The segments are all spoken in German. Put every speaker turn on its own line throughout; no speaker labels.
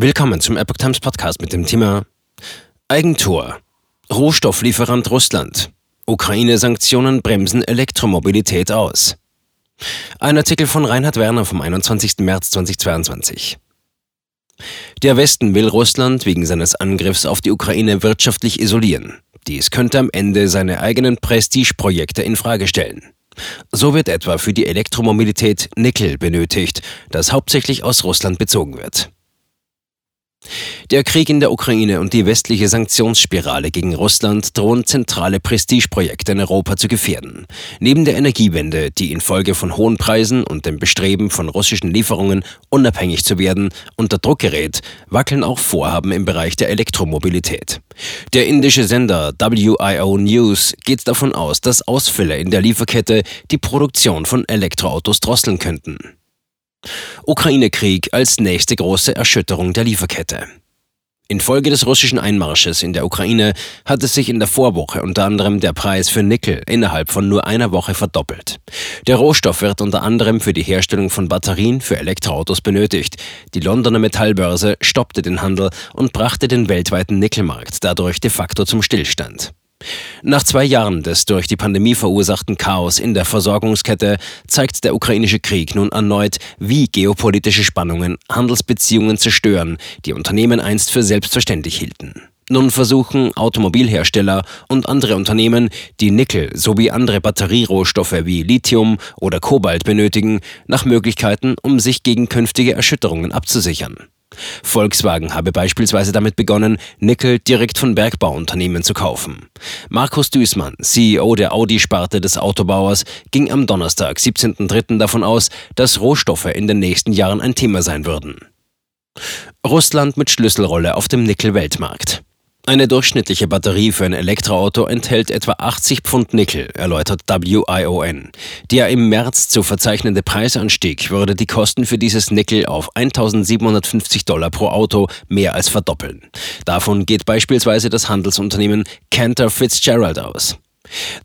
Willkommen zum Epoch Times Podcast mit dem Thema Eigentor. Rohstofflieferant Russland. Ukraine-Sanktionen bremsen Elektromobilität aus. Ein Artikel von Reinhard Werner vom 21. März 2022. Der Westen will Russland wegen seines Angriffs auf die Ukraine wirtschaftlich isolieren. Dies könnte am Ende seine eigenen Prestigeprojekte in Frage stellen. So wird etwa für die Elektromobilität Nickel benötigt, das hauptsächlich aus Russland bezogen wird. Der Krieg in der Ukraine und die westliche Sanktionsspirale gegen Russland drohen zentrale Prestigeprojekte in Europa zu gefährden. Neben der Energiewende, die infolge von hohen Preisen und dem Bestreben von russischen Lieferungen unabhängig zu werden unter Druck gerät, wackeln auch Vorhaben im Bereich der Elektromobilität. Der indische Sender WIO News geht davon aus, dass Ausfälle in der Lieferkette die Produktion von Elektroautos drosseln könnten. Ukraine-Krieg als nächste große Erschütterung der Lieferkette. Infolge des russischen Einmarsches in der Ukraine hatte sich in der Vorwoche unter anderem der Preis für Nickel innerhalb von nur einer Woche verdoppelt. Der Rohstoff wird unter anderem für die Herstellung von Batterien für Elektroautos benötigt. Die Londoner Metallbörse stoppte den Handel und brachte den weltweiten Nickelmarkt dadurch de facto zum Stillstand. Nach zwei Jahren des durch die Pandemie verursachten Chaos in der Versorgungskette zeigt der ukrainische Krieg nun erneut, wie geopolitische Spannungen Handelsbeziehungen zerstören, die Unternehmen einst für selbstverständlich hielten. Nun versuchen Automobilhersteller und andere Unternehmen, die Nickel sowie andere Batterierohstoffe wie Lithium oder Kobalt benötigen, nach Möglichkeiten, um sich gegen künftige Erschütterungen abzusichern. Volkswagen habe beispielsweise damit begonnen, Nickel direkt von Bergbauunternehmen zu kaufen. Markus Düßmann, CEO der Audi-Sparte des Autobauers, ging am Donnerstag, 17.03. davon aus, dass Rohstoffe in den nächsten Jahren ein Thema sein würden. Russland mit Schlüsselrolle auf dem Nickel-Weltmarkt. Eine durchschnittliche Batterie für ein Elektroauto enthält etwa 80 Pfund Nickel, erläutert WION. Der im März zu verzeichnende Preisanstieg würde die Kosten für dieses Nickel auf 1750 Dollar pro Auto mehr als verdoppeln. Davon geht beispielsweise das Handelsunternehmen Cantor Fitzgerald aus.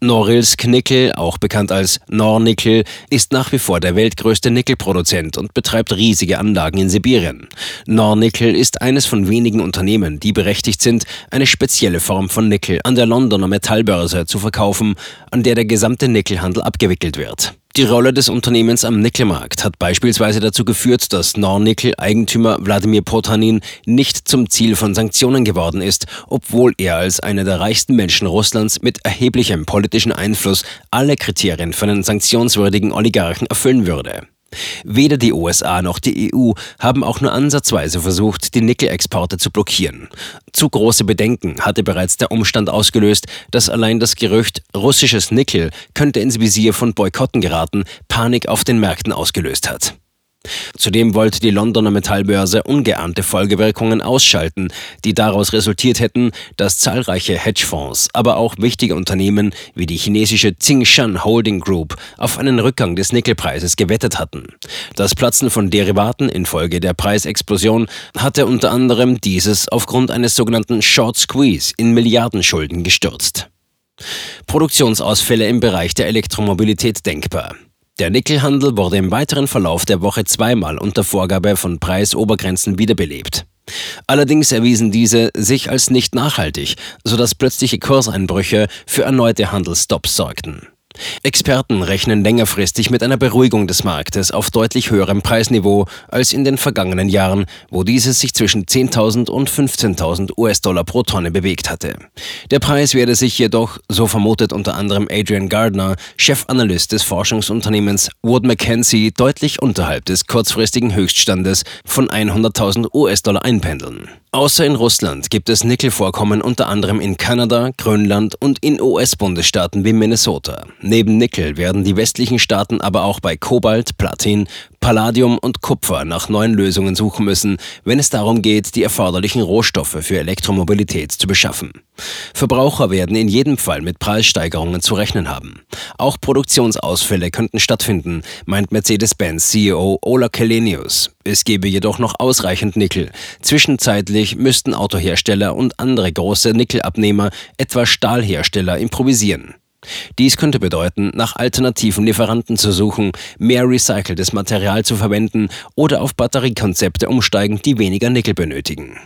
Norilsk Nickel, auch bekannt als Nornickel, ist nach wie vor der weltgrößte Nickelproduzent und betreibt riesige Anlagen in Sibirien. Nornickel ist eines von wenigen Unternehmen, die berechtigt sind, eine spezielle Form von Nickel an der Londoner Metallbörse zu verkaufen, an der der gesamte Nickelhandel abgewickelt wird. Die Rolle des Unternehmens am Nickelmarkt hat beispielsweise dazu geführt, dass Nornickel-Eigentümer Wladimir Potanin nicht zum Ziel von Sanktionen geworden ist, obwohl er als einer der reichsten Menschen Russlands mit erheblichem politischen Einfluss alle Kriterien für einen sanktionswürdigen Oligarchen erfüllen würde. Weder die USA noch die EU haben auch nur ansatzweise versucht, die Nickelexporte zu blockieren. Zu große Bedenken hatte bereits der Umstand ausgelöst, dass allein das Gerücht russisches Nickel könnte ins Visier von Boykotten geraten, Panik auf den Märkten ausgelöst hat. Zudem wollte die Londoner Metallbörse ungeahnte Folgewirkungen ausschalten, die daraus resultiert hätten, dass zahlreiche Hedgefonds, aber auch wichtige Unternehmen wie die chinesische Tsingshan Holding Group auf einen Rückgang des Nickelpreises gewettet hatten. Das Platzen von Derivaten infolge der Preisexplosion hatte unter anderem dieses aufgrund eines sogenannten Short Squeeze in Milliardenschulden gestürzt. Produktionsausfälle im Bereich der Elektromobilität denkbar. Der Nickelhandel wurde im weiteren Verlauf der Woche zweimal unter Vorgabe von Preisobergrenzen wiederbelebt. Allerdings erwiesen diese sich als nicht nachhaltig, sodass plötzliche Kurseinbrüche für erneute Handelsstops sorgten. Experten rechnen längerfristig mit einer Beruhigung des Marktes auf deutlich höherem Preisniveau als in den vergangenen Jahren, wo dieses sich zwischen 10.000 und 15.000 US-Dollar pro Tonne bewegt hatte. Der Preis werde sich jedoch, so vermutet unter anderem Adrian Gardner, Chefanalyst des Forschungsunternehmens Wood Mackenzie, deutlich unterhalb des kurzfristigen Höchststandes von 100.000 US-Dollar einpendeln. Außer in Russland gibt es Nickelvorkommen unter anderem in Kanada, Grönland und in US-Bundesstaaten wie Minnesota. Neben Nickel werden die westlichen Staaten aber auch bei Kobalt, Platin, Palladium und Kupfer nach neuen Lösungen suchen müssen, wenn es darum geht, die erforderlichen Rohstoffe für Elektromobilität zu beschaffen. Verbraucher werden in jedem Fall mit Preissteigerungen zu rechnen haben. Auch Produktionsausfälle könnten stattfinden, meint Mercedes-Benz CEO Ola Kelenius. Es gebe jedoch noch ausreichend Nickel. Zwischenzeitlich müssten Autohersteller und andere große Nickelabnehmer, etwa Stahlhersteller, improvisieren. Dies könnte bedeuten, nach alternativen Lieferanten zu suchen, mehr recyceltes Material zu verwenden oder auf Batteriekonzepte umsteigen, die weniger Nickel benötigen.